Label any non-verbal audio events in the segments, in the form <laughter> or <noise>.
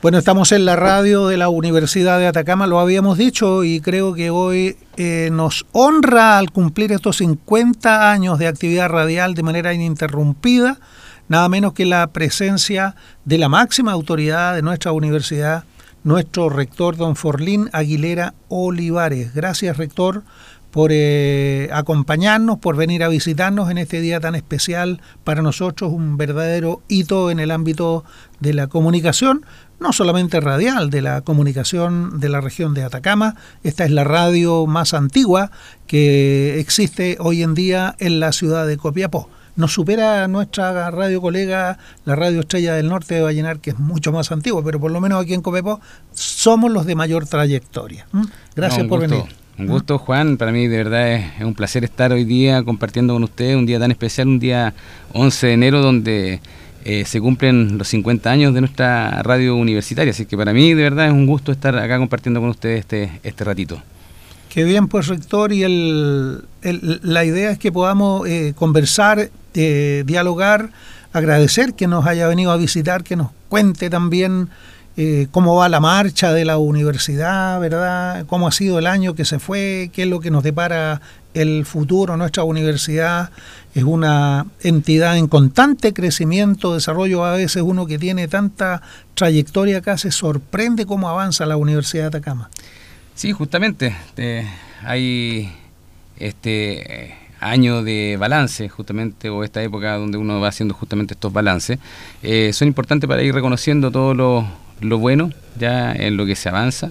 Bueno, estamos en la radio de la Universidad de Atacama, lo habíamos dicho, y creo que hoy eh, nos honra al cumplir estos 50 años de actividad radial de manera ininterrumpida, nada menos que la presencia de la máxima autoridad de nuestra universidad, nuestro rector, don Forlín Aguilera Olivares. Gracias, rector, por eh, acompañarnos, por venir a visitarnos en este día tan especial para nosotros, un verdadero hito en el ámbito de la comunicación, no solamente radial, de la comunicación de la región de Atacama. Esta es la radio más antigua que existe hoy en día en la ciudad de Copiapó. Nos supera nuestra radio colega, la Radio Estrella del Norte de Vallenar, que es mucho más antigua, pero por lo menos aquí en Copiapó somos los de mayor trayectoria. ¿Mm? Gracias por venir. Un gusto, Juan. Para mí, de verdad, es, un placer estar hoy día compartiendo con usted un día tan especial, un día 11 de enero, donde eh, se cumplen los 50 años de nuestra radio universitaria. Así que para mí, de verdad, es un gusto estar acá compartiendo con ustedes este, este ratito. Qué bien, pues, rector. Y el, la idea es que podamos eh, conversar, eh, dialogar, agradecer que nos haya venido a visitar, que nos cuente también eh, cómo va la marcha de la universidad, ¿verdad? Cómo ha sido el año que se fue, qué es lo que nos depara el futuro. Nuestra universidad es una entidad en constante crecimiento, desarrollo. A veces uno que tiene tanta trayectoria acá se sorprende cómo avanza la Universidad de Atacama. Sí, justamente. hay este año de balance, justamente, o esta época donde uno va haciendo justamente estos balances, eh, son importantes para ir reconociendo todos los lo bueno ya en lo que se avanza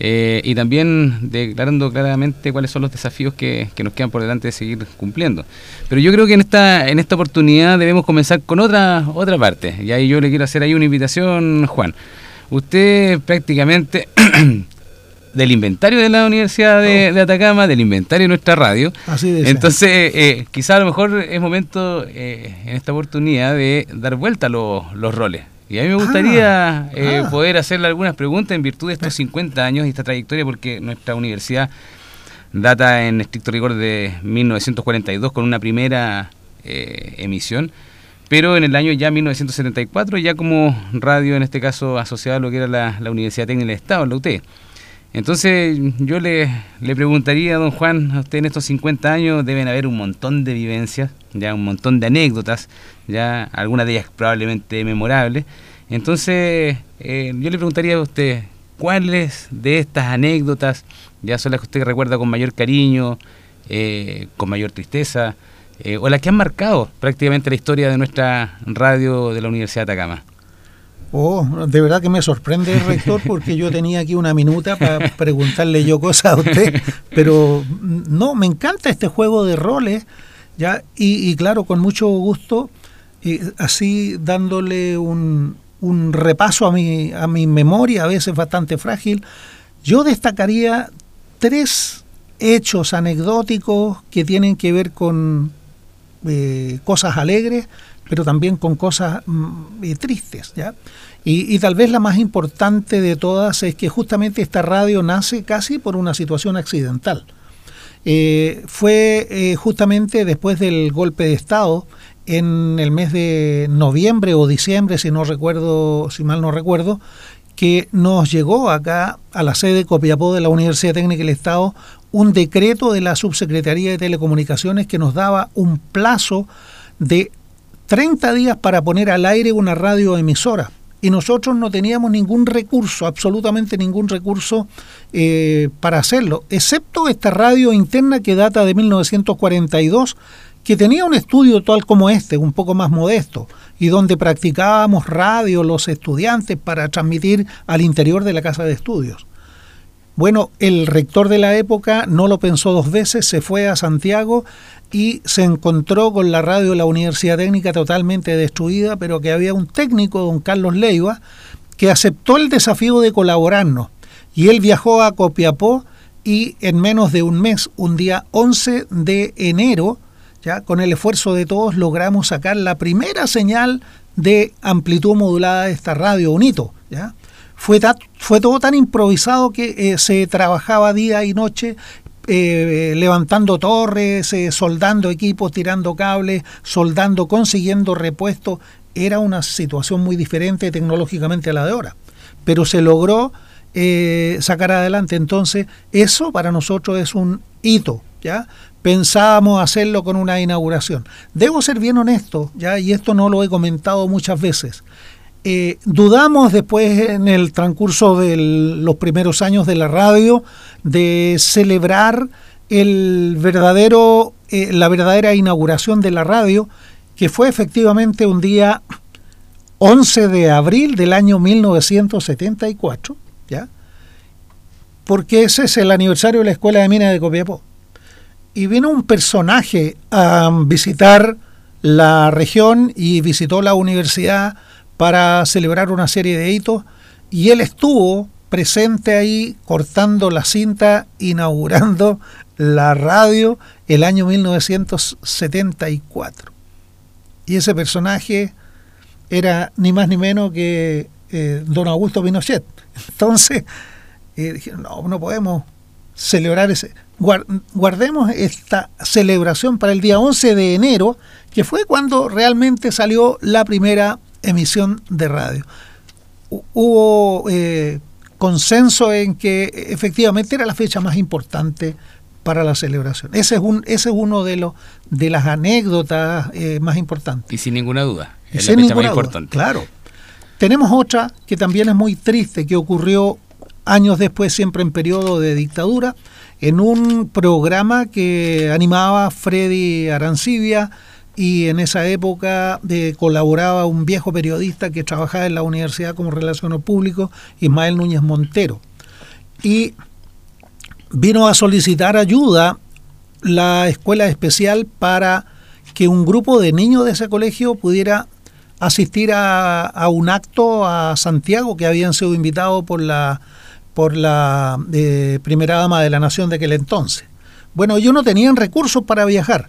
eh, y también declarando claramente cuáles son los desafíos que, nos quedan por delante de seguir cumpliendo. Pero yo creo que en esta, en esta oportunidad debemos comenzar con otra, otra parte. Y ahí yo le quiero hacer ahí una invitación, Juan. Usted prácticamente <coughs> del inventario de la Universidad de, oh. Atacama, del inventario de nuestra radio. Así de Entonces, eh, quizá a lo mejor es momento eh, en esta oportunidad de dar vuelta los, los roles. Y a mí me gustaría ah, eh, ah. poder hacerle algunas preguntas en virtud de estos 50 años y esta trayectoria, porque nuestra universidad data en estricto rigor de 1942 con una primera eh, emisión, pero en el año ya 1974 ya como radio, en este caso asociada a lo que era la, la Universidad Técnica del Estado, la UTE. Entonces yo le, le preguntaría, don Juan, a usted en estos 50 años deben haber un montón de vivencias, ya un montón de anécdotas, ya algunas de ellas probablemente memorables. Entonces eh, yo le preguntaría a usted, ¿cuáles de estas anécdotas ya son las que usted recuerda con mayor cariño, eh, con mayor tristeza, eh, o las que han marcado prácticamente la historia de nuestra radio de la Universidad de Atacama? Oh, de verdad que me sorprende, <laughs> rector, porque yo tenía aquí una minuta para preguntarle yo cosas a usted, pero no, me encanta este juego de roles, ya, y, claro, con mucho gusto, y así dándole un, un repaso a mi, a mi memoria, a veces bastante frágil, yo destacaría tres hechos anecdóticos que tienen que ver con eh, cosas alegres, pero también con cosas mm, tristes, ¿ya? Y, tal vez la más importante de todas es que justamente esta radio nace casi por una situación accidental. Eh, fue eh, justamente después del golpe de Estado, en el mes de noviembre o diciembre, si no recuerdo, si mal no recuerdo, que nos llegó acá a la sede Copiapó de la Universidad Técnica del Estado un decreto de la Subsecretaría de Telecomunicaciones que nos daba un plazo de 30 días para poner al aire una radioemisora. Y nosotros no teníamos ningún recurso, absolutamente ningún recurso eh, para hacerlo, excepto esta radio interna que data de 1942, que tenía un estudio tal como este, un poco más modesto, y donde practicábamos radio los estudiantes para transmitir al interior de la casa de estudios. Bueno, el rector de la época no lo pensó dos veces, se fue a Santiago y se encontró con la radio de la Universidad Técnica totalmente destruida, pero que había un técnico, don Carlos Leiva, que aceptó el desafío de colaborarnos. Y él viajó a Copiapó y en menos de un mes, un día 11 de enero, ya con el esfuerzo de todos logramos sacar la primera señal de amplitud modulada de esta radio, un hito, ¿ya? Fue, todo tan improvisado que eh, se trabajaba día y noche eh, levantando torres, eh, soldando equipos, tirando cables, soldando, consiguiendo repuestos era una situación muy diferente tecnológicamente a la de ahora, pero se logró eh, sacar adelante. Entonces, eso para nosotros es un hito, ¿ya? Pensábamos hacerlo con una inauguración. Debo ser bien honesto, ¿ya? Y esto no lo he comentado muchas veces. Eh, dudamos después en el transcurso de los primeros años de la radio de celebrar el verdadero, eh, la verdadera inauguración de la radio, que fue efectivamente un día 11 de abril del año 1974, ¿ya? porque ese es el aniversario de la Escuela de Minas de Copiapó. Y vino un personaje a visitar la región y visitó la universidad para celebrar una serie de hitos y él estuvo presente ahí cortando la cinta, inaugurando la radio el año 1974. Y ese personaje era ni más ni menos que eh, don Augusto Pinochet. <laughs> Entonces, eh, dijeron, no, no podemos celebrar ese... Guardemos esta celebración para el día 11 de enero, que fue cuando realmente salió la primera emisión de radio. Hubo eh, consenso en que efectivamente era la fecha más importante para la celebración. Ese es un ese es uno de los de las anécdotas eh, más importantes. Y sin ninguna duda, es la fecha más importante. Claro. Tenemos otra que también es muy triste que ocurrió años después, siempre en periodo de dictadura, en un programa que animaba Freddy Arancibia y en esa época eh, colaboraba un viejo periodista que trabajaba en la universidad como relaciones público, Ismael Núñez Montero. Y vino a solicitar ayuda la escuela especial para que un grupo de niños de ese colegio pudiera asistir a, un acto a Santiago que habían sido invitados por la por la eh, primera dama de la nación de aquel entonces. Bueno, ellos no tenían recursos para viajar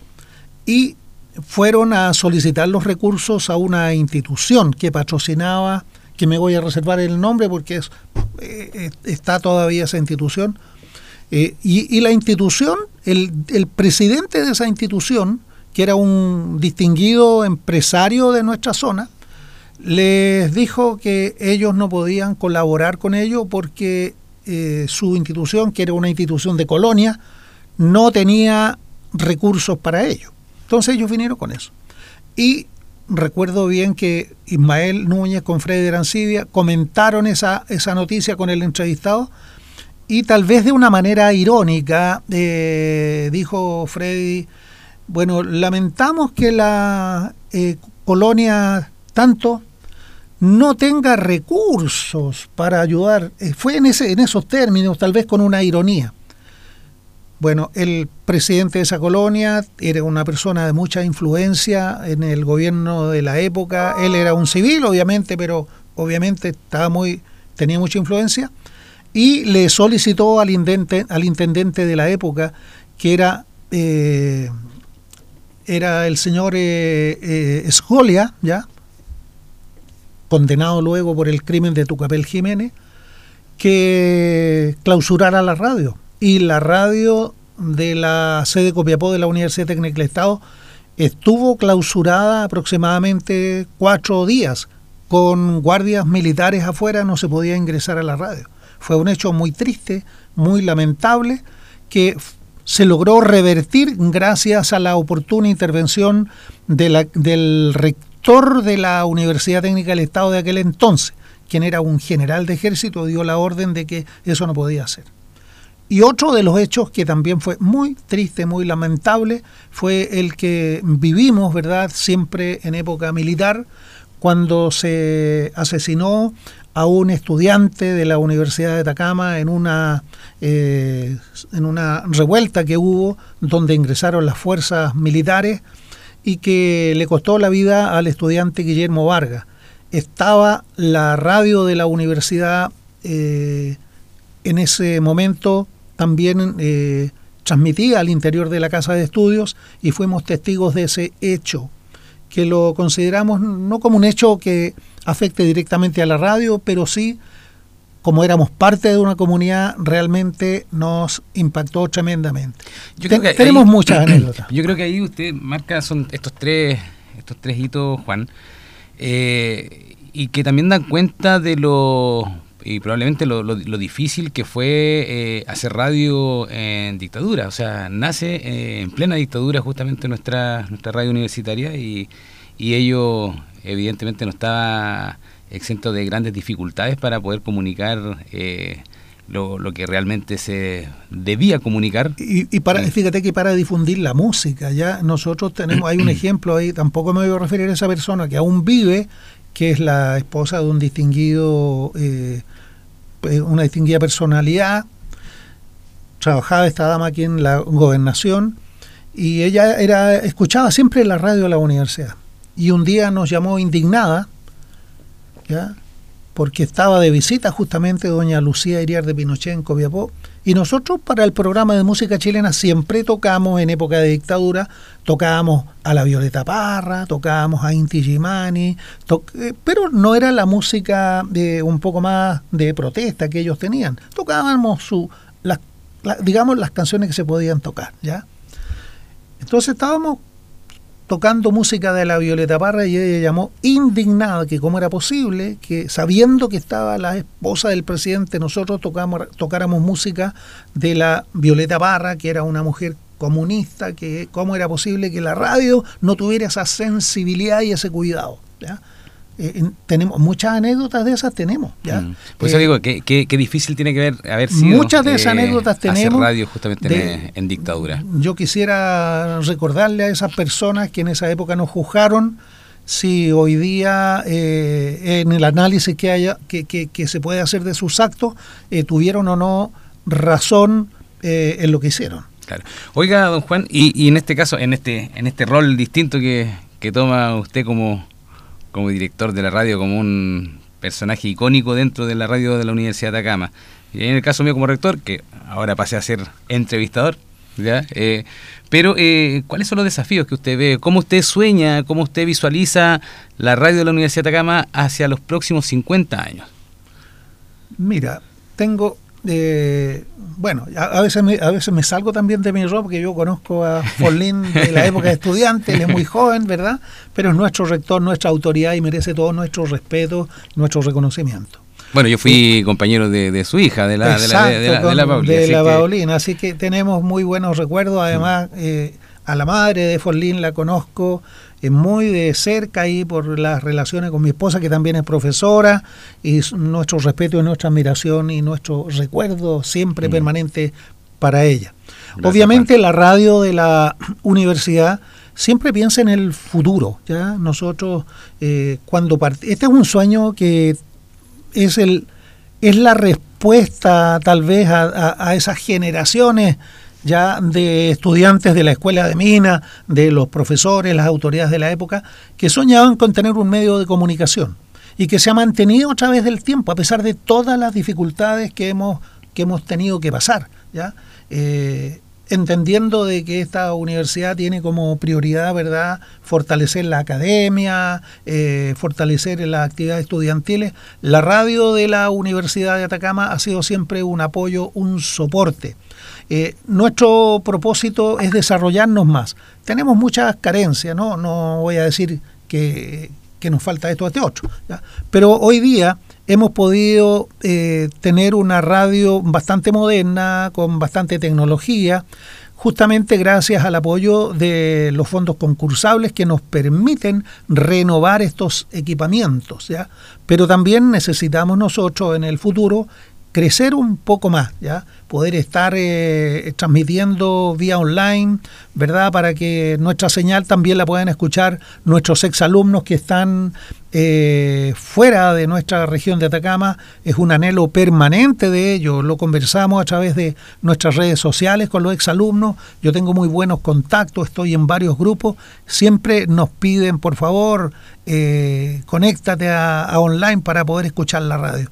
y fueron a solicitar los recursos a una institución que patrocinaba, que me voy a reservar el nombre porque es, eh, está todavía esa institución, eh, y, la institución, el, presidente de esa institución, que era un distinguido empresario de nuestra zona, les dijo que ellos no podían colaborar con ello porque eh, su institución, que era una institución de colonia, no tenía recursos para ello. Entonces ellos vinieron con eso. Y recuerdo bien que Ismael Núñez con Freddy Arancibia comentaron esa, esa noticia con el entrevistado y tal vez de una manera irónica eh, dijo Freddy, bueno, lamentamos que la eh, colonia tanto no tenga recursos para ayudar. Eh, fue en, ese, en esos términos, tal vez con una ironía. Bueno, el presidente de esa colonia era una persona de mucha influencia en el gobierno de la época. Él era un civil, obviamente, pero obviamente estaba muy, tenía mucha influencia. Y le solicitó al intendente, al intendente de la época, que era, eh, era el señor eh, eh, Escolia, ¿ya? condenado luego por el crimen de Tucapel Jiménez, que clausurara la radio y la radio de la sede Copiapó de la Universidad Técnica del Estado estuvo clausurada aproximadamente cuatro días. Con guardias militares afuera no se podía ingresar a la radio. Fue un hecho muy triste, muy lamentable, que se logró revertir gracias a la oportuna intervención de la, del rector de la Universidad Técnica del Estado de aquel entonces, quien era un general de ejército, dio la orden de que eso no podía ser. Y otro de los hechos que también fue muy triste, muy lamentable, fue el que vivimos, ¿verdad?, siempre en época militar, cuando se asesinó a un estudiante de la Universidad de Atacama en una, eh, en una revuelta que hubo donde ingresaron las fuerzas militares y que le costó la vida al estudiante Guillermo Vargas. Estaba la radio de la universidad eh, en ese momento también eh, transmitía al interior de la casa de estudios y fuimos testigos de ese hecho, que lo consideramos no como un hecho que afecte directamente a la radio, pero sí, como éramos parte de una comunidad, realmente nos impactó tremendamente. tenemos muchas <clears throat> anécdotas. Yo creo que ahí usted marca son estos tres, estos tres hitos, Juan. y que también dan cuenta de lo y probablemente lo, lo, difícil que fue eh, hacer radio en dictadura. O sea, nace eh, en plena dictadura justamente nuestra, nuestra radio universitaria y, y ello evidentemente no estaba exento de grandes dificultades para poder comunicar eh, lo, lo, que realmente se debía comunicar. Y, y para, fíjate que para difundir la música, ya nosotros tenemos, hay un <clears throat> ejemplo ahí, tampoco me voy a referir a esa persona que aún vive, que es la esposa de un distinguido eh, eh, una distinguida personalidad, trabajaba esta dama aquí en la gobernación y ella era escuchaba siempre la radio de la universidad. Y un día nos llamó indignada, ¿ya? porque estaba de visita justamente doña Lucía Iriar de Pinochet en y nosotros para el programa de música chilena siempre tocamos en época de dictadura, tocábamos a la Violeta Parra, tocábamos a Inti Gimani, eh, pero no era la música de un poco más de protesta que ellos tenían. Tocábamos su, digamos las canciones que se podían tocar, ¿ya? Entonces estábamos tocando música de la Violeta Parra y ella llamó indignada que cómo era posible que sabiendo que estaba la esposa del presidente nosotros tocamos, tocáramos música de la Violeta Parra que era una mujer comunista que cómo era posible que la radio no tuviera esa sensibilidad y ese cuidado. Eh, tenemos muchas anécdotas de esas tenemos ya mm. por eso eh, digo que, que, difícil tiene que ver haber sido muchas de esas eh, anécdotas tenemos radio justamente en, dictadura. Yo quisiera recordarle a esas personas que en esa época nos juzgaron si hoy día en el análisis que haya que, que, se puede hacer de sus actos tuvieron o no razón en lo que hicieron. Claro. Oiga don Juan y, y en este caso en este en este rol distinto que, que toma usted como como director de la radio, como un personaje icónico dentro de la radio de la Universidad de Atacama. Y en el caso mío como rector, que ahora pasé a ser entrevistador, ¿ya? Eh, pero, eh, ¿cuáles son los desafíos que usted ve? ¿Cómo usted sueña, cómo usted visualiza la radio de la Universidad de Atacama hacia los próximos 50 años? Mira, tengo eh, bueno, a, veces me, a veces me salgo también de mi rol porque yo conozco a <laughs> Forlín de la época de estudiante, él es muy joven, ¿verdad? Pero es nuestro rector, nuestra autoridad y merece todo nuestro respeto, nuestro reconocimiento. Bueno, yo fui compañero de, su hija, de la, de la, de la, Paulina. así que tenemos muy buenos recuerdos. Además, eh, a la madre de Forlín la conozco muy de cerca ahí por las relaciones con mi esposa, que también es profesora, y nuestro respeto y nuestra admiración y nuestro recuerdo siempre mm. permanente para ella. Obviamente la radio de la <clears throat> universidad siempre piensa en el futuro. ¿ya? Nosotros, eh, cuando este es un sueño que es, el, es la respuesta tal vez a esas generaciones ya de estudiantes de la escuela de mina, de los profesores, las autoridades de la época, que soñaban con tener un medio de comunicación y que se ha mantenido a través del tiempo, a pesar de todas las dificultades que hemos, que hemos tenido que pasar. ¿ya? Eh, entendiendo de que esta universidad tiene como prioridad, ¿verdad?, fortalecer la academia, eh, fortalecer las actividades estudiantiles. La radio de la Universidad de Atacama ha sido siempre un apoyo, un soporte. Eh, nuestro propósito es desarrollarnos más. Tenemos muchas carencias, no, no voy a decir que, nos falta esto, este otro, pero hoy día hemos podido eh, tener una radio bastante moderna, con bastante tecnología, justamente gracias al apoyo de los fondos concursables que nos permiten renovar estos equipamientos, ¿ya? Pero también necesitamos nosotros en el futuro crecer un poco más, ¿ya? Poder estar eh, transmitiendo vía online, ¿verdad? Para que nuestra señal también la puedan escuchar nuestros exalumnos que están eh, fuera de nuestra región de Atacama. Es un anhelo permanente de ellos. Lo conversamos a través de nuestras redes sociales con los exalumnos. Yo tengo muy buenos contactos, estoy en varios grupos. Siempre nos piden, por favor, eh, conéctate a online para poder escuchar la radio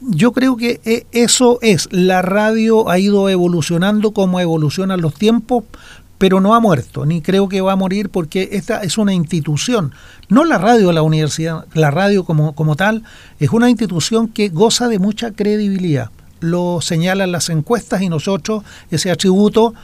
yo creo que eh, eso es, la radio ha ido evolucionando como evolucionan los tiempos, pero no ha muerto, ni creo que va a morir porque esta es una institución, no la radio la universidad, la radio como, como tal, es una institución que goza de mucha credibilidad. Lo señalan las encuestas y nosotros ese atributo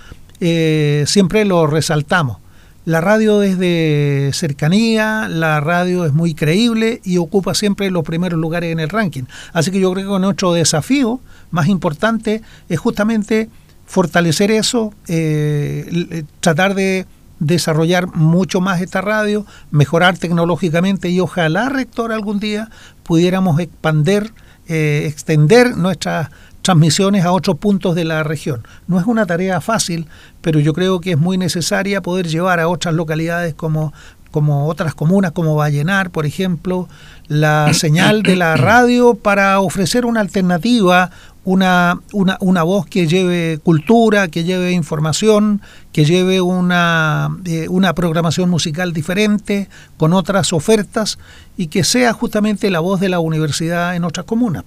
eh, siempre lo resaltamos. La radio es de cercanía, la radio es muy creíble y ocupa siempre los primeros lugares en el ranking. Así que yo creo que nuestro desafío más importante es justamente fortalecer eso, eh, tratar de desarrollar mucho más esta radio, mejorar tecnológicamente y ojalá, rector, algún día pudiéramos expander, eh, extender nuestras transmisiones a otros puntos de la región. No es una tarea fácil, pero yo creo que es muy necesaria poder llevar a otras localidades como como otras comunas como Vallenar, por ejemplo, la <coughs> señal de la radio para ofrecer una alternativa, una, una, una, voz que lleve cultura, que lleve información, que lleve una, eh, una programación musical diferente, con otras ofertas, y que sea justamente la voz de la universidad en otras comunas.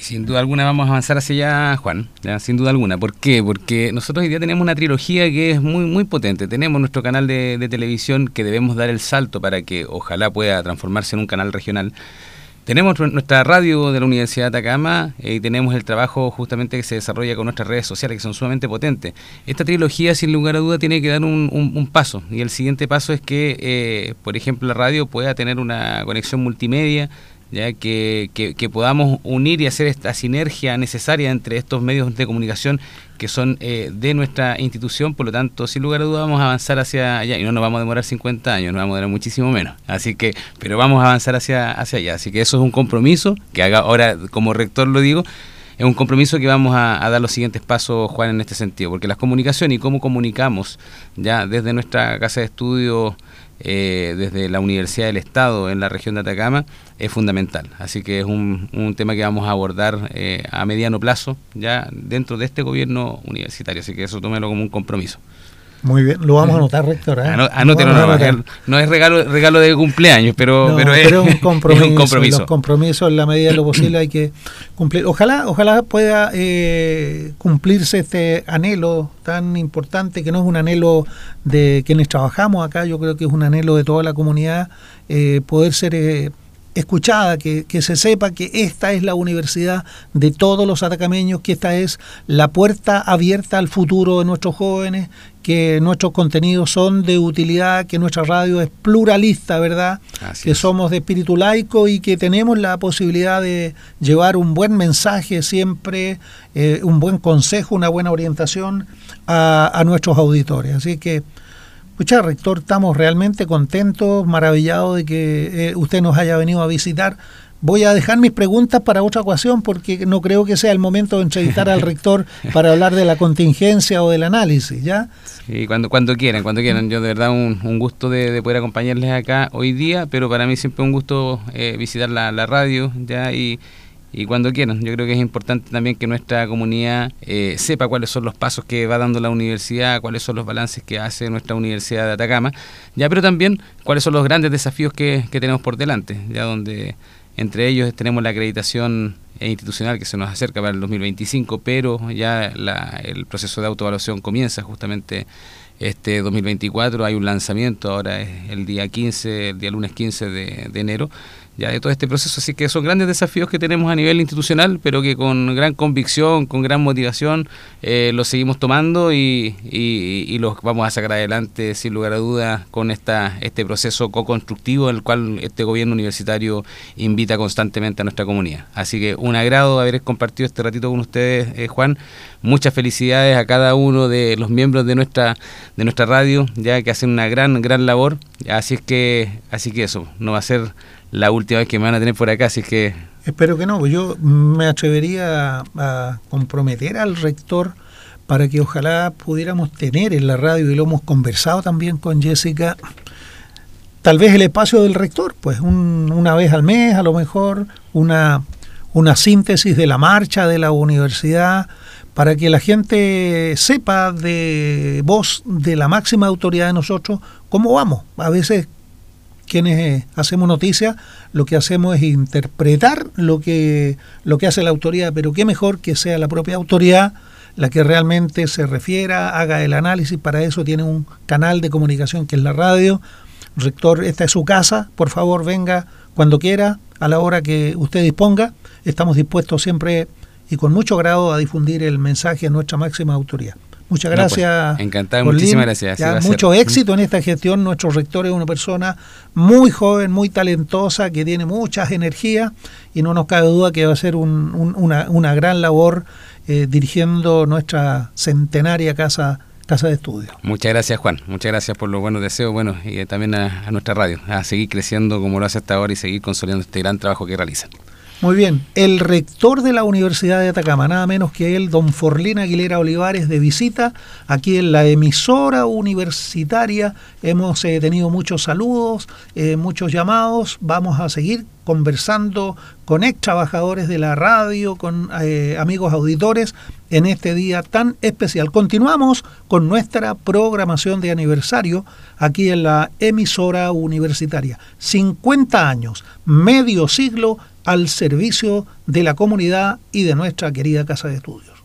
Sin duda alguna vamos a avanzar hacia allá, Juan, sin duda alguna. ¿Por qué? Porque nosotros hoy día tenemos una trilogía que es muy, muy potente. Tenemos nuestro canal de, televisión que debemos dar el salto para que ojalá pueda transformarse en un canal regional. Tenemos nuestra radio de la Universidad de Atacama eh, y tenemos el trabajo justamente que se desarrolla con nuestras redes sociales que son sumamente potentes. Esta trilogía, sin lugar a duda, tiene que dar un, paso y el siguiente paso es que, eh, por ejemplo, la radio pueda tener una conexión multimedia ya que, que, podamos unir y hacer esta sinergia necesaria entre estos medios de comunicación que son eh, de nuestra institución, por lo tanto, sin lugar a dudas vamos a avanzar hacia allá y no nos vamos a demorar 50 años, nos vamos a demorar muchísimo menos. Así que, pero vamos a avanzar hacia, hacia allá. Así que eso es un compromiso, que haga ahora como rector lo digo, es un compromiso que vamos a, a, dar los siguientes pasos, Juan, en este sentido, porque las comunicaciones y cómo comunicamos ya desde nuestra casa de estudio eh, desde la Universidad del Estado en la región de Atacama es fundamental. Así que es un, tema que vamos a abordar eh, a mediano plazo ya dentro de este gobierno universitario. Así que eso tómelo como un compromiso. Muy bien, lo vamos a anotar, rector. ¿eh? Anótelo, no, es regalo, regalo de cumpleaños, pero, pero, <laughs> es, un compromiso, Los compromisos en la medida de lo posible hay que cumplir. Ojalá, ojalá pueda eh, cumplirse este anhelo tan importante, que no es un anhelo de quienes trabajamos acá, yo creo que es un anhelo de toda la comunidad, eh, poder ser eh, escuchada, que, que, se sepa que esta es la universidad de todos los atacameños, que esta es la puerta abierta al futuro de nuestros jóvenes, que nuestros contenidos son de utilidad, que nuestra radio es pluralista, ¿verdad? que somos de espíritu laico y que tenemos la posibilidad de llevar un buen mensaje siempre, eh, un buen consejo, una buena orientación a, a nuestros auditores. Así que Escucha, rector, estamos realmente contentos, maravillados de que eh, usted nos haya venido a visitar. Voy a dejar mis preguntas para otra ocasión porque no creo que sea el momento de entrevistar al rector <laughs> para hablar de la contingencia o del análisis, ¿ya? Sí, cuando, cuando quieran, cuando quieran. Yo de verdad un, un gusto de, poder acompañarles acá hoy día, pero para mí siempre un gusto eh, visitar la, la radio, ¿ya? Y, y cuando quieran. Yo creo que es importante también que nuestra comunidad eh, sepa cuáles son los pasos que va dando la universidad, cuáles son los balances que hace nuestra Universidad de Atacama, ya, pero también cuáles son los grandes desafíos que, que tenemos por delante, ya donde entre ellos tenemos la acreditación institucional que se nos acerca para el 2025, pero ya la, el proceso de autoevaluación comienza justamente este 2024. Hay un lanzamiento, ahora es el día 15, el día lunes 15 de, de enero ya de todo este proceso. Así que son grandes desafíos que tenemos a nivel institucional, pero que con gran convicción, con gran motivación, eh, los seguimos tomando y, y, los vamos a sacar adelante sin lugar a dudas con esta este proceso co-constructivo en el cual este gobierno universitario invita constantemente a nuestra comunidad. Así que un agrado haber compartido este ratito con ustedes, eh, Juan. Muchas felicidades a cada uno de los miembros de nuestra de nuestra radio, ya que hacen una gran gran labor. Así es que así que eso no va a ser la última vez que me van a tener por acá, así que... Espero que no, pues yo me atrevería a, comprometer al rector para que ojalá pudiéramos tener en la radio, y lo hemos conversado también con Jessica, tal vez el espacio del rector, pues una vez al mes a lo mejor, una, una síntesis de la marcha de la universidad, para que la gente sepa de voz de la máxima autoridad de nosotros cómo vamos. A veces quienes eh, hacemos noticias, lo que hacemos es interpretar lo que, lo que hace la autoridad, pero qué mejor que sea la propia autoridad la que realmente se refiera, haga el análisis, para eso tiene un canal de comunicación que es la radio. Rector, esta es su casa, por favor venga cuando quiera, a la hora que usted disponga. Estamos dispuestos siempre y con mucho grado a difundir el mensaje a nuestra máxima autoridad. Muchas gracias. pues, encantado, muchísimas gracias. mucho éxito en esta gestión. Nuestro rector es una persona muy joven, muy talentosa, que tiene muchas energías y no nos cabe duda que va a ser una, una, gran labor eh, dirigiendo nuestra centenaria casa casa de estudio. Muchas gracias Juan, muchas gracias por los buenos deseos, bueno, y también a, a nuestra radio, a seguir creciendo como lo hace hasta ahora y seguir consolidando este gran trabajo que realizan. Muy bien, el rector de la Universidad de Atacama, nada menos que él, don Forlín Aguilera Olivares, de visita aquí en la emisora universitaria. Hemos eh, tenido muchos saludos, eh, muchos llamados. Vamos a seguir conversando con ex trabajadores de la radio, con eh, amigos auditores en este día tan especial. Continuamos con nuestra programación de aniversario aquí en la emisora universitaria. 50 años, medio siglo al servicio de la comunidad y de nuestra querida Casa de Estudios.